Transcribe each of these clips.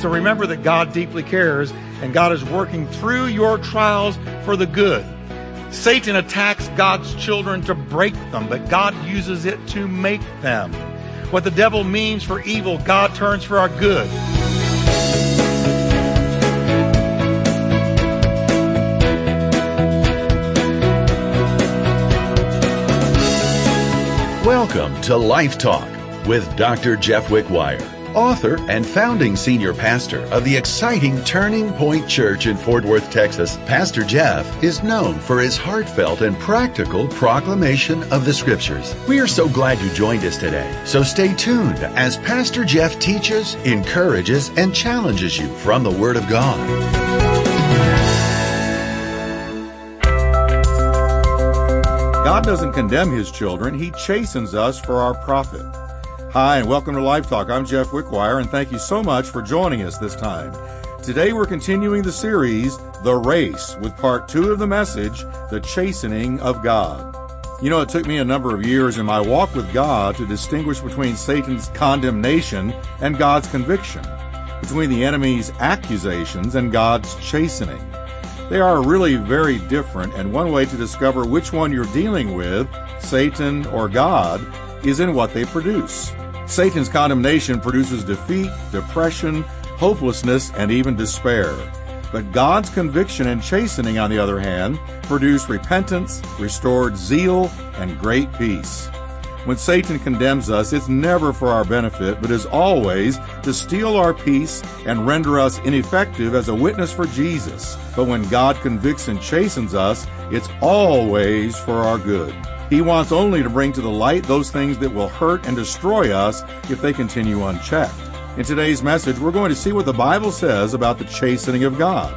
So remember that God deeply cares and God is working through your trials for the good. Satan attacks God's children to break them, but God uses it to make them. What the devil means for evil, God turns for our good. Welcome to Life Talk with Dr. Jeff Wickwire, author and founding senior pastor of the exciting Turning Point Church in Fort Worth, Texas. Pastor Jeff is known for his heartfelt and practical proclamation of the scriptures. We are so glad you joined us today. So stay tuned as Pastor Jeff teaches, encourages, and challenges you from the Word of God. God doesn't condemn his children, he chastens us for our profit. Hi, and welcome to Life Talk. I'm Jeff Wickwire, and thank you so much for joining us this time. Today we're continuing the series, The Race, with part two of the message, The Chastening of God. You know, it took me a number of years in my walk with God to distinguish between Satan's condemnation and God's conviction, between the enemy's accusations and God's chastening. They are really very different, and one way to discover which one you're dealing with, Satan or God, is in what they produce. Satan's condemnation produces defeat, depression, hopelessness, and even despair. But God's conviction and chastening, on the other hand, produce repentance, restored zeal, and great peace. When Satan condemns us, it's never for our benefit, but is always to steal our peace and render us ineffective as a witness for Jesus. But when God convicts and chastens us, it's always for our good. He wants only to bring to the light those things that will hurt and destroy us if they continue unchecked. In today's message, we're going to see what the Bible says about the chastening of God,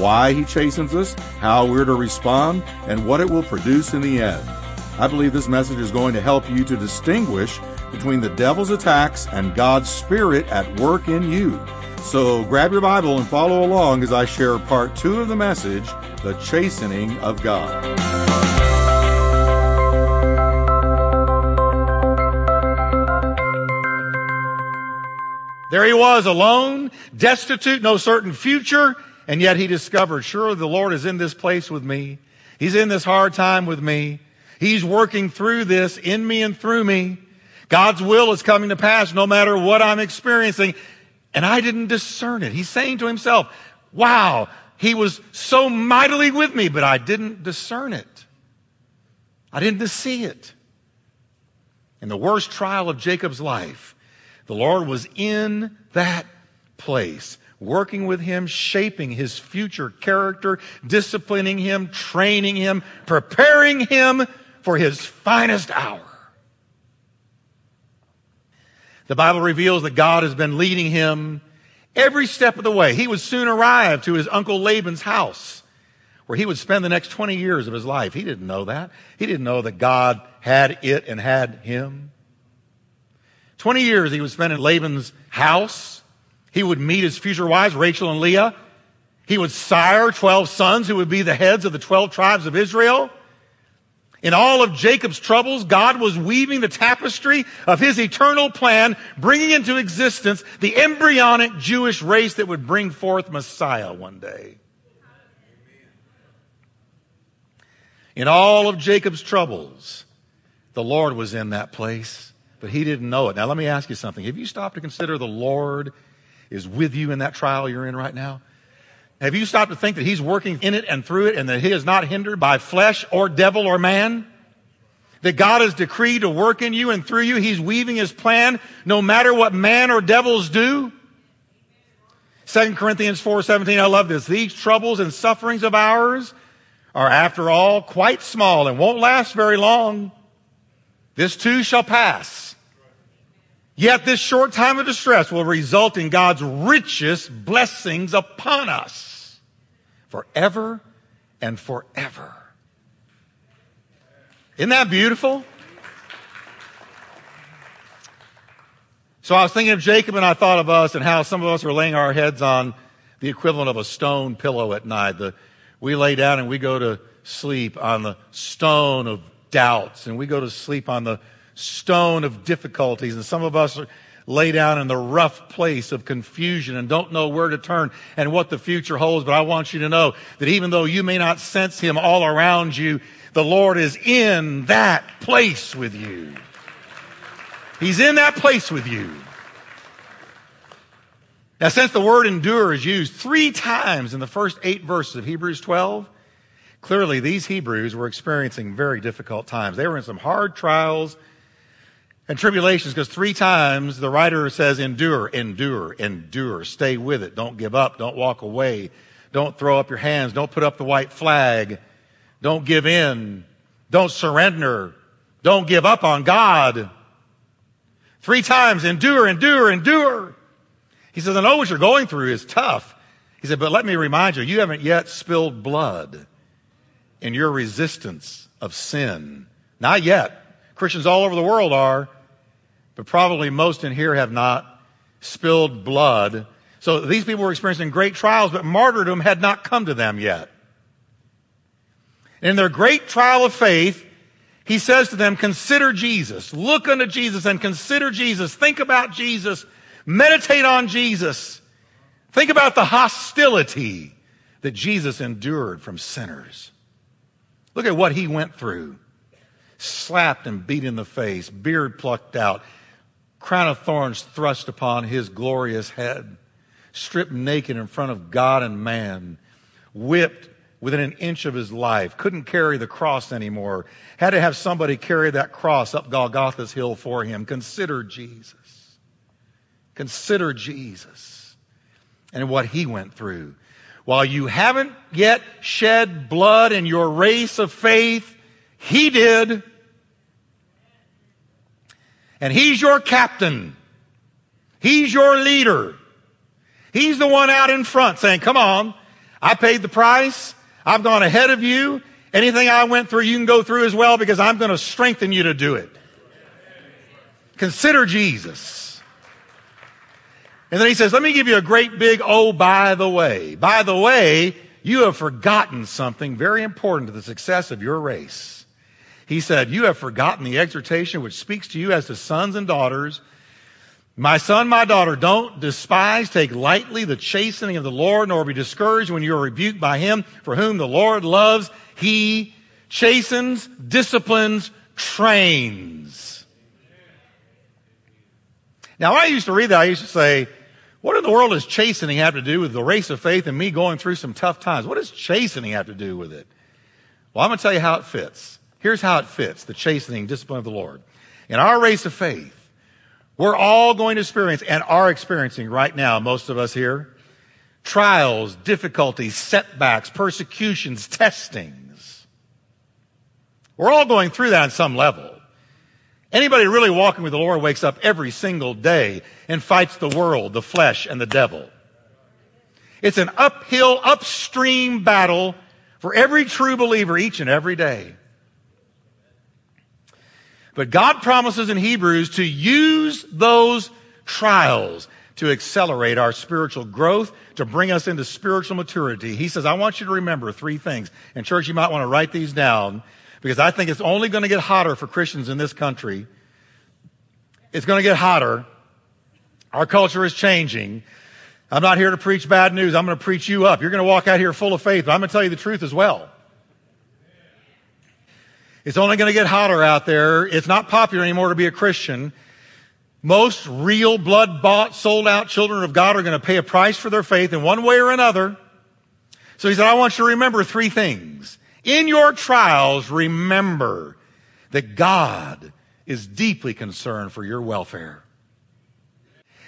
why He chastens us, how we're to respond, and what it will produce in the end. I believe this message is going to help you to distinguish between the devil's attacks and God's Spirit at work in you. So grab your Bible and follow along as I share part two of the message, The Chastening of God. There he was, alone, destitute, no certain future, and yet he discovered, surely the Lord is in this place with me. He's in this hard time with me. He's working through this in me and through me. God's will is coming to pass no matter what I'm experiencing. And I didn't discern it. He's saying to himself, wow, he was so mightily with me, but I didn't discern it. I didn't see it. In the worst trial of Jacob's life, the Lord was in that place, working with him, shaping his future character, disciplining him, training him, preparing him for his finest hour. The Bible reveals that God has been leading him every step of the way. He would soon arrive to his uncle Laban's house where he would spend the next 20 years of his life. He didn't know that. He didn't know that God had it and had him. 20 years he would spend in Laban's house. He would meet his future wives, Rachel and Leah. He would sire 12 sons who would be the heads of the 12 tribes of Israel. In all of Jacob's troubles, God was weaving the tapestry of his eternal plan, bringing into existence the embryonic Jewish race that would bring forth Messiah one day. In all of Jacob's troubles, the Lord was in that place, but he didn't know it. Now let me ask you something. Have you stopped to consider the Lord is with you in that trial you're in right now? Have you stopped to think that He's working in it and through it and that He is not hindered by flesh or devil or man? That God has decreed to work in you and through you. He's weaving His plan no matter what man or devils do. 2 Corinthians 4:17 I love this. These troubles and sufferings of ours are after all quite small and won't last very long. This too shall pass. Yet this short time of distress will result in God's richest blessings upon us forever and forever. Isn't that beautiful? So I was thinking of Jacob and I thought of us and how some of us are laying our heads on the equivalent of a stone pillow at night. The, we lay down and we go to sleep on the stone of doubts and we go to sleep on the stone of difficulties. And some of us lay down in the rough place of confusion and don't know where to turn and what the future holds. But I want you to know that even though you may not sense Him all around you, the Lord is in that place with you. He's in that place with you. Now, since the word endure is used three times in the first eight verses of Hebrews 12, clearly these Hebrews were experiencing very difficult times. They were in some hard trials and tribulations because three times the writer says endure, endure, endure. Stay with it. Don't give up. Don't walk away. Don't throw up your hands. Don't put up the white flag. Don't give in. Don't surrender. Don't give up on God. Three times endure, endure, endure. He says, I know what you're going through is tough. He said, but let me remind you, you haven't yet spilled blood in your resistance of sin. Not yet. Christians all over the world are, but probably most in here have not spilled blood. So these people were experiencing great trials, but martyrdom had not come to them yet. In their great trial of faith, he says to them, consider Jesus. Look unto Jesus and consider Jesus. Think about Jesus. Meditate on Jesus. Think about the hostility that Jesus endured from sinners. Look at what he went through. Slapped and beat in the face, beard plucked out, crown of thorns thrust upon his glorious head, stripped naked in front of God and man, whipped within an inch of his life, couldn't carry the cross anymore, had to have somebody carry that cross up Golgotha's hill for him. Consider Jesus. Consider Jesus and what he went through. While you haven't yet shed blood in your race of faith, he did. And he's your captain. He's your leader. He's the one out in front saying, come on, I paid the price. I've gone ahead of you. Anything I went through, you can go through as well because I'm going to strengthen you to do it. Consider Jesus. And then he says, let me give you a great big, oh, by the way. By the way, you have forgotten something very important to the success of your race. He said, you have forgotten the exhortation which speaks to you as to sons and daughters my son, my daughter, don't despise, take lightly the chastening of the Lord, nor be discouraged when you are rebuked by him, for whom the Lord loves. He chastens, disciplines, trains. Now, I used to read that, I used to say, what in the world does chastening have to do with the race of faith and me going through some tough times? What does chastening have to do with it? Well, I'm going to tell you how it fits. Here's how it fits, the chastening discipline of the Lord. In our race of faith, we're all going to experience and are experiencing right now, most of us here, trials, difficulties, setbacks, persecutions, testings. We're all going through that on some level. Anybody really walking with the Lord wakes up every single day and fights the world, the flesh, and the devil. It's an uphill, upstream battle for every true believer each and every day. But God promises in Hebrews to use those trials to accelerate our spiritual growth, to bring us into spiritual maturity. He says, I want you to remember three things. And church, you might want to write these down because I think it's only going to get hotter for Christians in this country. It's going to get hotter. Our culture is changing. I'm not here to preach bad news. I'm going to preach you up. You're going to walk out here full of faith, but I'm going to tell you the truth as well. It's only going to get hotter out there. It's not popular anymore to be a Christian. Most real blood bought, sold out children of God are going to pay a price for their faith in one way or another. So he said, I want you to remember three things. In your trials, remember that God is deeply concerned for your welfare.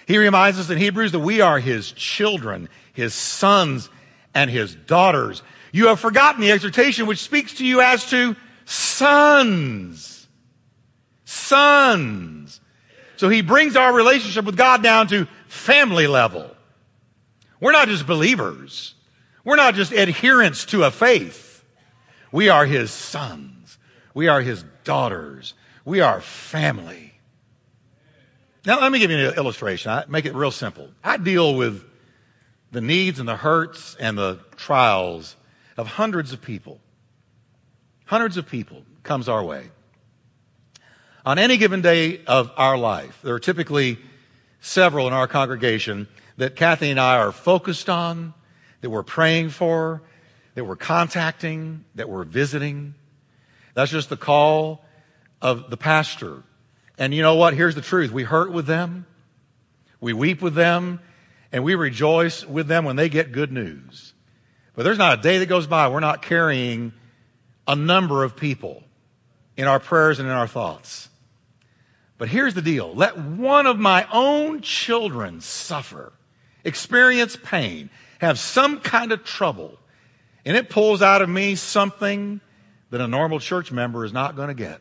He reminds us in Hebrews that we are his children, his sons, and his daughters. You have forgotten the exhortation which speaks to you as to sons. Sons. So he brings our relationship with God down to family level. We're not just believers. We're not just adherents to a faith. We are his sons. We are his daughters. We are family. Now, let me give you an illustration. I make it real simple. I deal with the needs and the hurts and the trials of hundreds of people. Hundreds of people comes our way. On any given day of our life, there are typically several in our congregation that Kathy and I are focused on, that we're praying for, that we're contacting, that we're visiting. That's just the call of the pastor. And you know what? Here's the truth. We hurt with them. We weep with them and we rejoice with them when they get good news. But there's not a day that goes by we're not carrying a number of people in our prayers and in our thoughts. But here's the deal. Let one of my own children suffer, experience pain, have some kind of trouble, and it pulls out of me something that a normal church member is not going to get.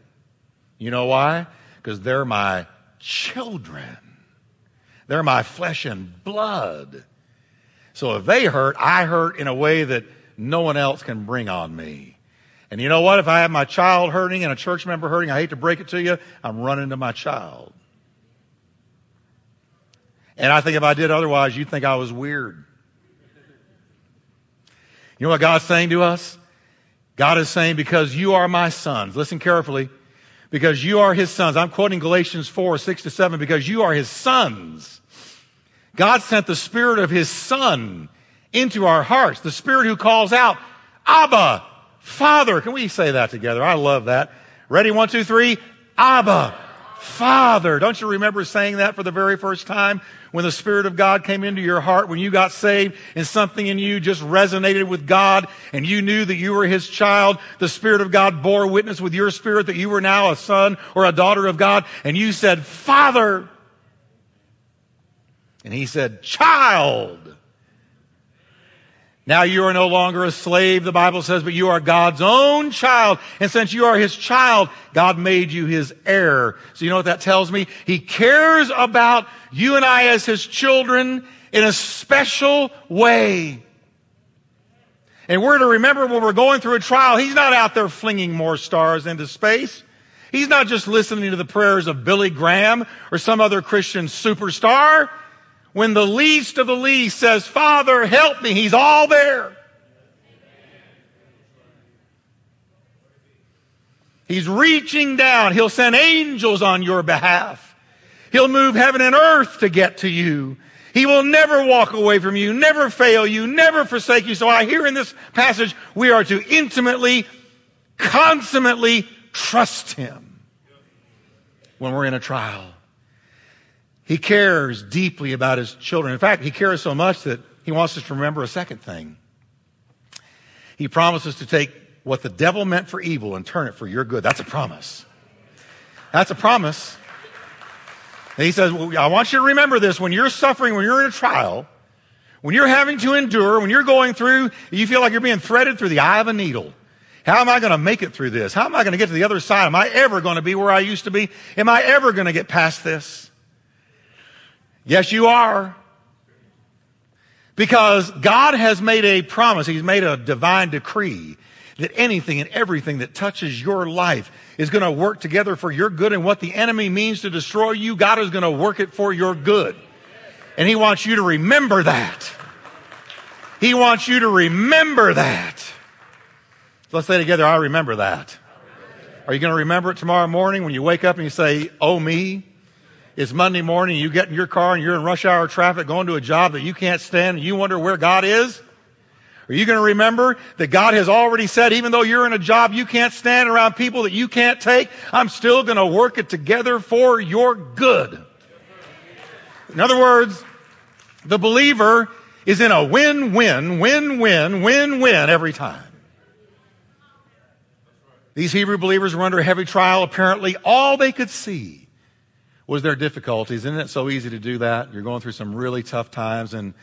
You know why? Because they're my children. They're my flesh and blood. So if they hurt, I hurt in a way that no one else can bring on me. And you know what? If I have my child hurting and a church member hurting, I hate to break it to you, I'm running to my child. And I think if I did otherwise, you'd think I was weird. You know what God's saying to us? God is saying, because you are my sons, listen carefully, because you are his sons. I'm quoting Galatians 4, 6 to 7, because you are his sons. God sent the spirit of his son into our hearts, the spirit who calls out, Abba, Father. Can we say that together? I love that. Ready? One, two, three. Abba, Father. Don't you remember saying that for the very first time when the Spirit of God came into your heart, when you got saved and something in you just resonated with God and you knew that you were His child? The Spirit of God bore witness with your spirit that you were now a son or a daughter of God and you said, Father. And He said, Child. Now you are no longer a slave, the Bible says, but you are God's own child. And since you are His child, God made you His heir. So you know what that tells me? He cares about you and I as His children in a special way. And we're to remember when we're going through a trial, He's not out there flinging more stars into space. He's not just listening to the prayers of Billy Graham or some other Christian superstar. When the least of the least says, Father, help me, he's all there. He's reaching down. He'll send angels on your behalf. He'll move heaven and earth to get to you. He will never walk away from you, never fail you, never forsake you. So I hear in this passage, we are to intimately, consummately trust Him when we're in a trial. He cares deeply about his children. In fact, he cares so much that he wants us to remember a second thing. He promises to take what the devil meant for evil and turn it for your good. That's a promise. That's a promise. And he says, well, I want you to remember this when you're suffering, when you're in a trial, when you're having to endure, when you're going through, you feel like you're being threaded through the eye of a needle. How am I going to make it through this? How am I going to get to the other side? Am I ever going to be where I used to be? Am I ever going to get past this? Yes, you are. Because God has made a promise, He's made a divine decree that anything and everything that touches your life is going to work together for your good. And what the enemy means to destroy you, God is going to work it for your good. And He wants you to remember that. He wants you to remember that. Let's say together, I remember that. Are you going to remember it tomorrow morning when you wake up and you say, Oh, me? It's Monday morning, you get in your car and you're in rush hour traffic going to a job that you can't stand and you wonder where God is? Are you going to remember that God has already said, even though you're in a job you can't stand around people that you can't take, I'm still going to work it together for your good? In other words, the believer is in a win-win, win-win, win-win every time. These Hebrew believers were under heavy trial. Apparently, all they could see was their difficulties. Isn't it so easy to do that? You're going through some really tough times and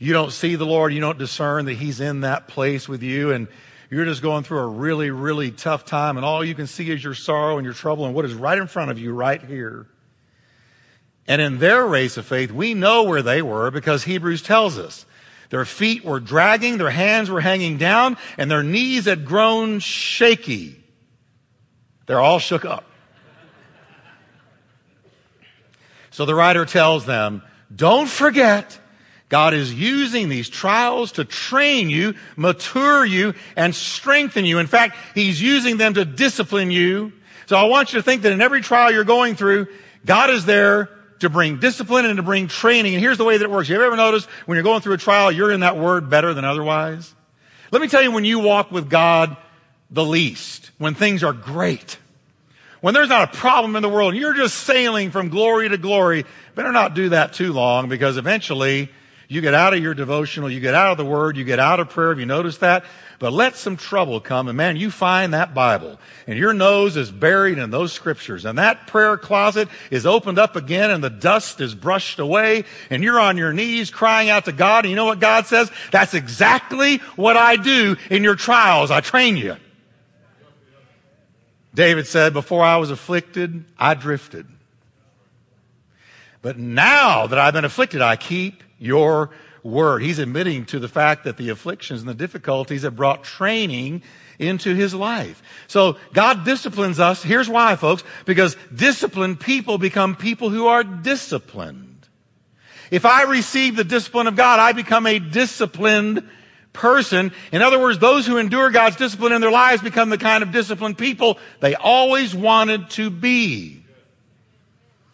you don't see the Lord. You don't discern that He's in that place with you and you're just going through a really, really tough time and all you can see is your sorrow and your trouble and what is right in front of you right here. And in their race of faith, we know where they were because Hebrews tells us. Their feet were dragging, their hands were hanging down, and their knees had grown shaky. They're all shook up. So the writer tells them, don't forget, God is using these trials to train you, mature you, and strengthen you. In fact, He's using them to discipline you. So I want you to think that in every trial you're going through, God is there to bring discipline and to bring training. And here's the way that it works. You ever notice when you're going through a trial, you're in that word better than otherwise? Let me tell you when you walk with God the least, when things are great, when there's not a problem in the world, and you're just sailing from glory to glory, better not do that too long because eventually you get out of your devotional, you get out of the word, you get out of prayer. Have you noticed that? But let some trouble come and man, you find that Bible and your nose is buried in those scriptures and that prayer closet is opened up again and the dust is brushed away and you're on your knees crying out to God. And you know what God says? That's exactly what I do in your trials. I train you. David said, before I was afflicted, I drifted. But now that I've been afflicted, I keep your word. He's admitting to the fact that the afflictions and the difficulties have brought training into his life. So God disciplines us. Here's why, folks. Because disciplined people become people who are disciplined. If I receive the discipline of God, I become a disciplined person. In other words, those who endure God's discipline in their lives become the kind of disciplined people they always wanted to be.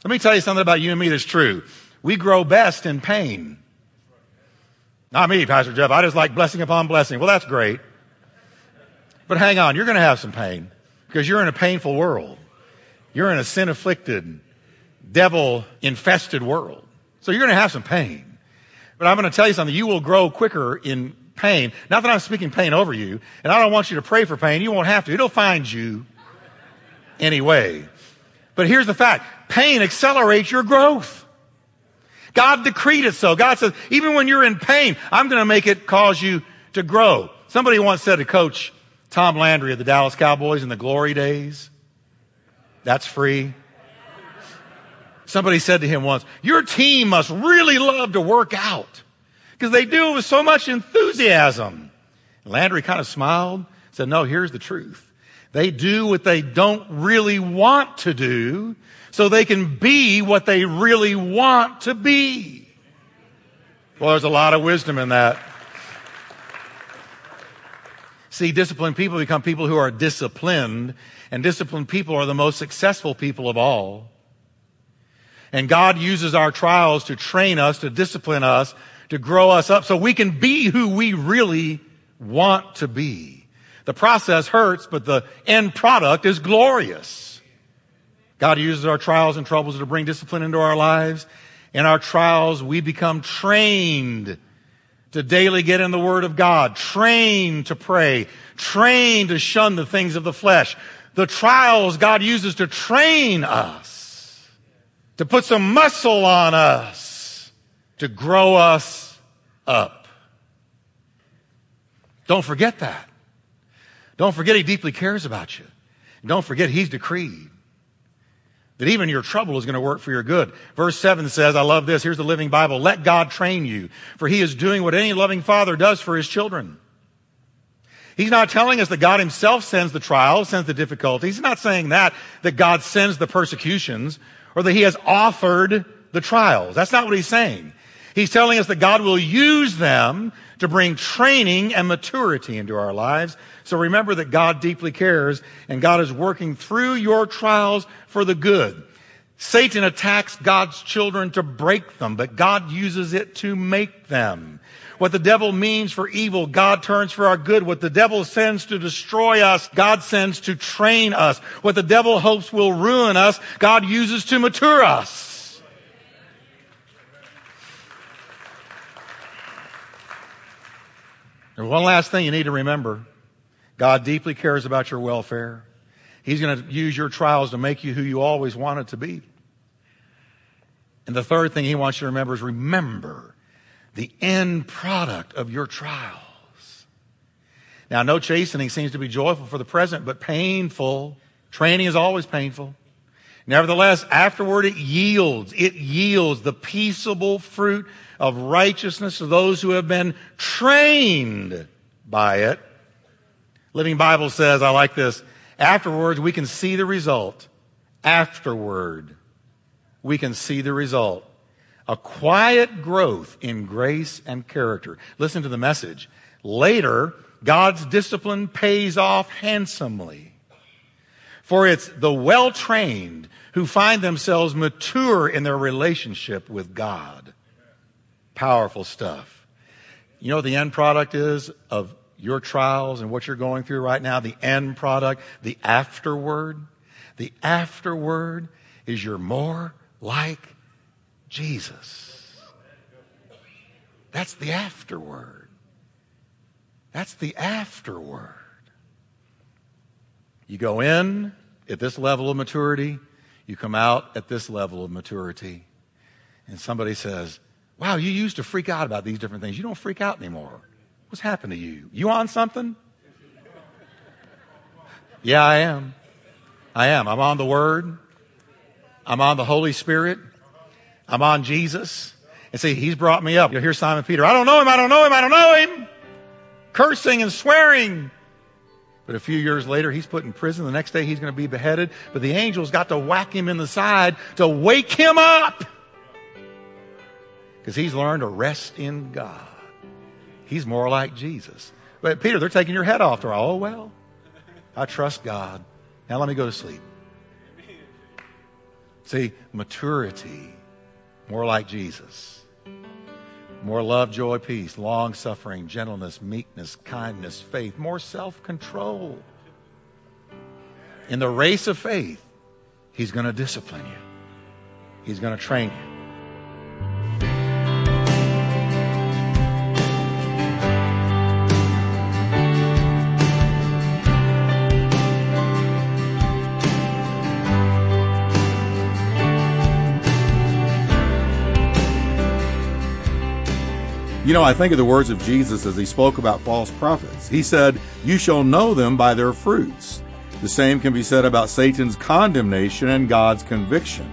Let me tell you something about you and me that's true. We grow best in pain. Not me, Pastor Jeff. I just like blessing upon blessing. Well, that's great. But hang on, you're going to have some pain because you're in a painful world. You're in a sin afflicted, devil infested world. So you're going to have some pain. But I'm going to tell you something. You will grow quicker in pain. Not that I'm speaking pain over you, and I don't want you to pray for pain. You won't have to. It'll find you anyway. But here's the fact. Pain accelerates your growth. God decreed it so. God says, even when you're in pain, I'm going to make it cause you to grow. Somebody once said to coach Tom Landry of the Dallas Cowboys in the glory days, that's free. Somebody said to him once, your team must really love to work out because they do it with so much enthusiasm. Landry kind of smiled, said, no, here's the truth. They do what they don't really want to do so they can be what they really want to be. Well, there's a lot of wisdom in that. See, disciplined people become people who are disciplined, and disciplined people are the most successful people of all. And God uses our trials to train us, to discipline us, to grow us up so we can be who we really want to be. The process hurts, but the end product is glorious. God uses our trials and troubles to bring discipline into our lives. In our trials, we become trained to daily get in the Word of God, trained to pray, trained to shun the things of the flesh. The trials God uses to train us, to put some muscle on us, to grow us up. Don't forget that. Don't forget He deeply cares about you. Don't forget He's decreed that even your trouble is going to work for your good. Verse 7 says, I love this. Here's the Living Bible. Let God train you, for he is doing what any loving father does for his children. He's not telling us that God himself sends the trials, sends the difficulties. He's not saying that, that God sends the persecutions, or that he has authored the trials. That's not what he's saying. He's telling us that God will use them to bring training and maturity into our lives. So remember that God deeply cares and God is working through your trials for the good. Satan attacks God's children to break them, but God uses it to make them. What the devil means for evil, God turns for our good. What the devil sends to destroy us, God sends to train us. What the devil hopes will ruin us, God uses to mature us. There's one last thing you need to remember. God deeply cares about your welfare. He's going to use your trials to make you who you always wanted to be. And the third thing he wants you to remember is remember the end product of your trials. Now, no chastening seems to be joyful for the present, but painful. Training is always painful. Nevertheless, afterward it yields, it yields the peaceable fruit of righteousness to those who have been trained by it. Living Bible says, I like this. Afterwards, we can see the result. Afterward, we can see the result. A quiet growth in grace and character. Listen to the message. Later, God's discipline pays off handsomely. For it's the well trained who find themselves mature in their relationship with God. Powerful stuff. You know what the end product is of your trials and what you're going through right now? The end product, the afterword. The afterword is you're more like Jesus. That's the afterword. That's the afterword. You go in at this level of maturity, you come out at this level of maturity, and somebody says, Wow, you used to freak out about these different things. You don't freak out anymore. What's happened to you? You on something? Yeah, I am. I am. I'm on the Word. I'm on the Holy Spirit. I'm on Jesus. And see, He's brought me up. You'll hear Simon Peter, I don't know Him, I don't know Him, I don't know Him. Cursing and swearing. But a few years later, he's put in prison. The next day, he's going to be beheaded. But the angels got to whack him in the side to wake him up. Because he's learned to rest in God. He's more like Jesus. But Peter, they're taking your head off. They're all, oh, well, I trust God. Now let me go to sleep. See, maturity, more like Jesus. More love, joy, peace, long suffering, gentleness, meekness, kindness, faith, more self control. In the race of faith, He's going to discipline you, He's going to train you. Know, I think of the words of Jesus as he spoke about false prophets. He said, You shall know them by their fruits. The same can be said about Satan's condemnation and God's conviction.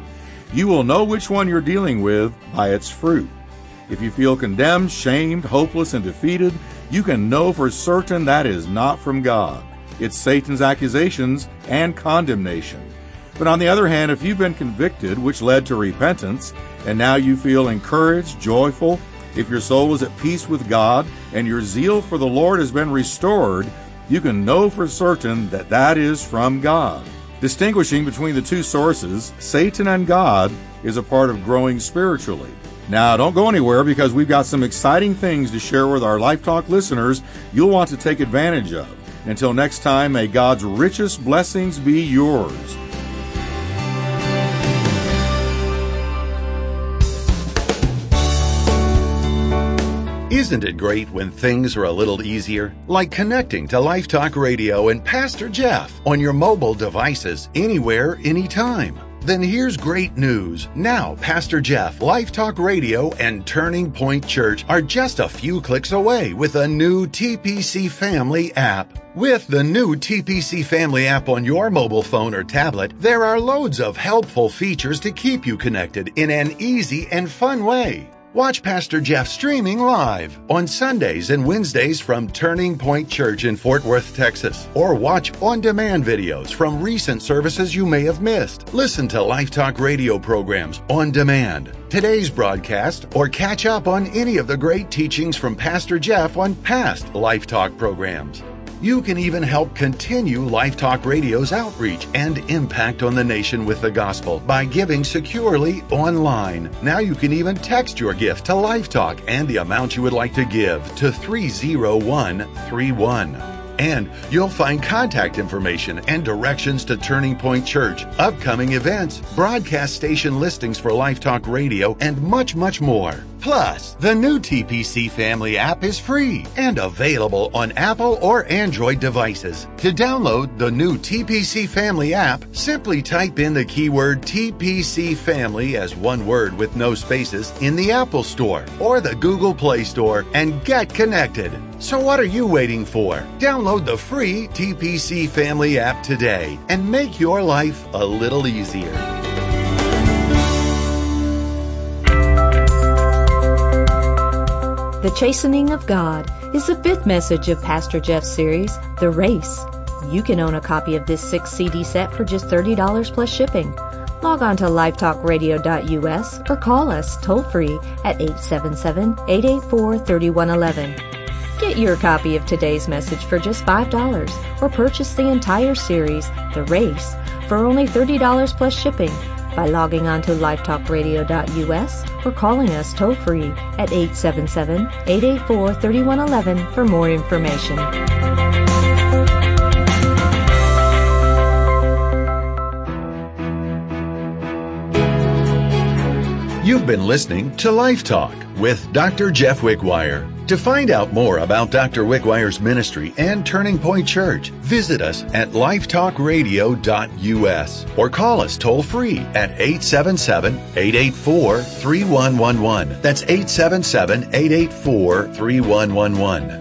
You will know which one you're dealing with by its fruit. If you feel condemned, shamed, hopeless, and defeated, you can know for certain that is not from God. It's Satan's accusations and condemnation. But on the other hand, if you've been convicted, which led to repentance, and now you feel encouraged, joyful, if your soul is at peace with God and your zeal for the Lord has been restored, you can know for certain that that is from God. Distinguishing between the two sources, Satan and God, is a part of growing spiritually. Now, don't go anywhere because we've got some exciting things to share with our Life Talk listeners you'll want to take advantage of. Until next time, may God's richest blessings be yours. Isn't it great when things are a little easier? Like connecting to Life Talk Radio and Pastor Jeff on your mobile devices anywhere, anytime. Then here's great news. Now, Pastor Jeff, Life Talk Radio, and Turning Point Church are just a few clicks away with a new TPC Family app. With the new TPC Family app on your mobile phone or tablet, there are loads of helpful features to keep you connected in an easy and fun way. Watch Pastor Jeff streaming live on Sundays and Wednesdays from Turning Point Church in Fort Worth, Texas. Or watch on demand videos from recent services you may have missed. Listen to Life Talk radio programs on demand, today's broadcast, or catch up on any of the great teachings from Pastor Jeff on past Life Talk programs. You can even help continue Life Talk Radio's outreach and impact on the nation with the gospel by giving securely online. Now you can even text your gift to Life Talk and the amount you would like to give to 30131. And you'll find contact information and directions to Turning Point Church, upcoming events, broadcast station listings for Life Talk Radio, and much, much more. Plus, the new TPC Family app is free and available on Apple or Android devices. To download the new TPC Family app, simply type in the keyword TPC Family as one word with no spaces in the Apple Store or the Google Play Store and get connected. So what are you waiting for? Download the free TPC Family app today and make your life a little easier. The Chastening of God is the fifth message of Pastor Jeff's series, The Race. You can own a copy of this six CD set for just $30 plus shipping. Log on to lifetalkradio.us or call us toll free at 877 884 3111. Get your copy of today's message for just $5 or purchase the entire series, The Race, for only $30 plus shipping by logging on to lifetalkradio.us or calling us toll free at 877 884 3111 for more information. You've been listening to Life Talk with Dr. Jeff Wickwire. To find out more about Dr. Wickwire's ministry and Turning Point Church, visit us at lifetalkradio.us or call us toll free at 877-884-3111. That's 877-884-3111.